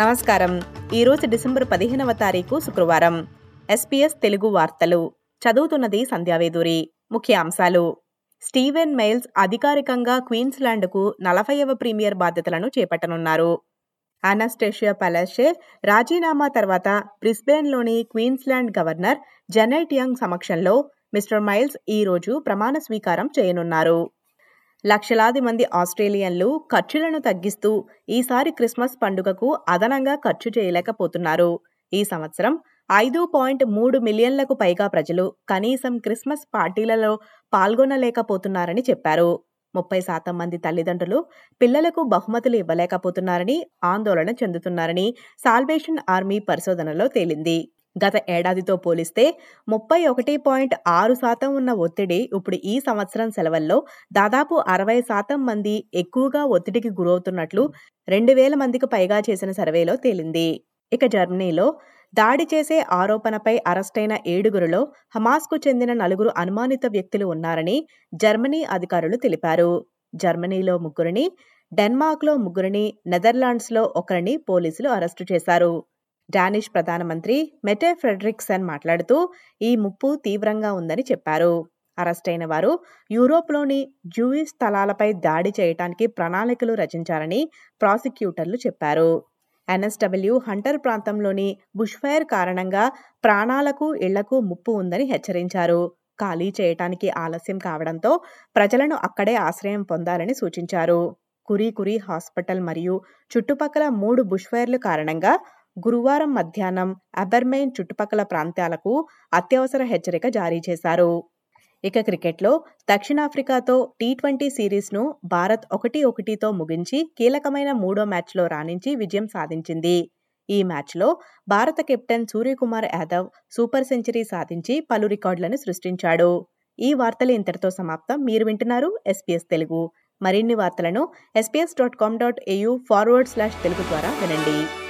నమస్కారం. ఈరోజు డిసెంబర్ పదిహేనవ తారీఖు శుక్రవారం. ఎస్పీఎస్ తెలుగు వార్తలు. చదువుతున్నది సంధ్యావేదూరి ముఖ్య అంశాలు. స్టీవెన్ మైల్స్ అధికారికంగా క్వీన్స్లాండ్కు నలభైవ ప్రీమియర్ బాధ్యతలను చేపట్టనున్నారు. అనాస్టేషియా పలాషే రాజీనామా తర్వాత బ్రిస్బేన్లోని క్వీన్స్లాండ్ గవర్నర్ జెనైట్ యంగ్ సమక్షంలో మిస్టర్ మైల్స్ ఈ రోజు ప్రమాణ స్వీకారం చేయనున్నారు. లక్షలాది మంది ఆస్ట్రేలియన్లు ఖర్చులను తగ్గిస్తూ ఈసారి క్రిస్మస్ పండుగకు అదనంగా ఖర్చు చేయలేకపోతున్నారు. ఈ సంవత్సరం ఐదు పాయింట్ మూడు మిలియన్లకు పైగా ప్రజలు కనీసం క్రిస్మస్ పార్టీలలో పాల్గొనలేకపోతున్నారని చెప్పారు. ముప్పై శాతం మంది తల్లిదండ్రులు పిల్లలకు బహుమతులు ఇవ్వలేకపోతున్నారని ఆందోళన చెందుతున్నారని సాల్వేషన్ ఆర్మీ పరిశోధనలో తేలింది. గత ఏడాదితో పోలిస్తే ముప్పై ఒకటి పాయింట్ ఆరు శాతం ఉన్న ఒత్తిడి ఇప్పుడు ఈ సంవత్సరం సెలవుల్లో దాదాపు అరవై శాతం మంది ఎక్కువగా ఒత్తిడికి గురవుతున్నట్లు రెండు వేల మందికి పైగా చేసిన సర్వేలో తేలింది. ఇక జర్మనీలో దాడి చేసే ఆరోపణపై అరెస్టైన ఏడుగురిలో హమాస్కు చెందిన నలుగురు అనుమానిత వ్యక్తులు ఉన్నారని జర్మనీ అధికారులు తెలిపారు. జర్మనీలో ముగ్గురిని డెన్మార్క్లో ముగ్గురిని నెదర్లాండ్స్లో ఒకరిని పోలీసులు అరెస్టు చేశారు. డానిష్ ప్రధానమంత్రి మెటే ఫ్రెడరిక్సన్ మాట్లాడుతూ ఈ ముప్పు తీవ్రంగా ఉందని చెప్పారు. అరెస్టైన వారు యూరోప్లోని జూయి స్థలాలపై దాడి చేయడానికి ప్రణాళికలు రచించారని ప్రాసిక్యూటర్లు చెప్పారు. ఎన్ఎస్డబ్ల్యూ హంటర్ ప్రాంతంలోని బుష్ఫైర్ కారణంగా ప్రాణాలకు ఇళ్ళకు ముప్పు ఉందని హెచ్చరించారు. ఖాళీ చేయటానికి ఆలస్యం కావడంతో ప్రజలను అక్కడే ఆశ్రయం పొందాలని సూచించారు. కురీ కురీ హాస్పిటల్ మరియు చుట్టుపక్కల మూడు బుష్ఫైర్లు కారణంగా గురువారం మధ్యాహ్నం అబర్మెయిన్ చుట్టుపక్కల ప్రాంతాలకు అత్యవసర హెచ్చరిక జారీ చేశారు. ఇక క్రికెట్లో దక్షిణాఫ్రికాతో టీ ట్వంటీ సిరీస్ను భారత్ ఒకటి ఒకటితో ముగించి కీలకమైన మూడో మ్యాచ్లో రాణించి విజయం సాధించింది. ఈ మ్యాచ్లో భారత captain Suryakumar Yadav super century సాధించి పలు రికార్డులను సృష్టించాడు. ఈ వార్తలు ఇంతటితో సమాప్తం. మీరు వింటున్నారు ఎస్పీఎస్ తెలుగు. మరిన్ని వార్తలను SPS dot com dot AU forward slash Telugu ద్వారా వినండి.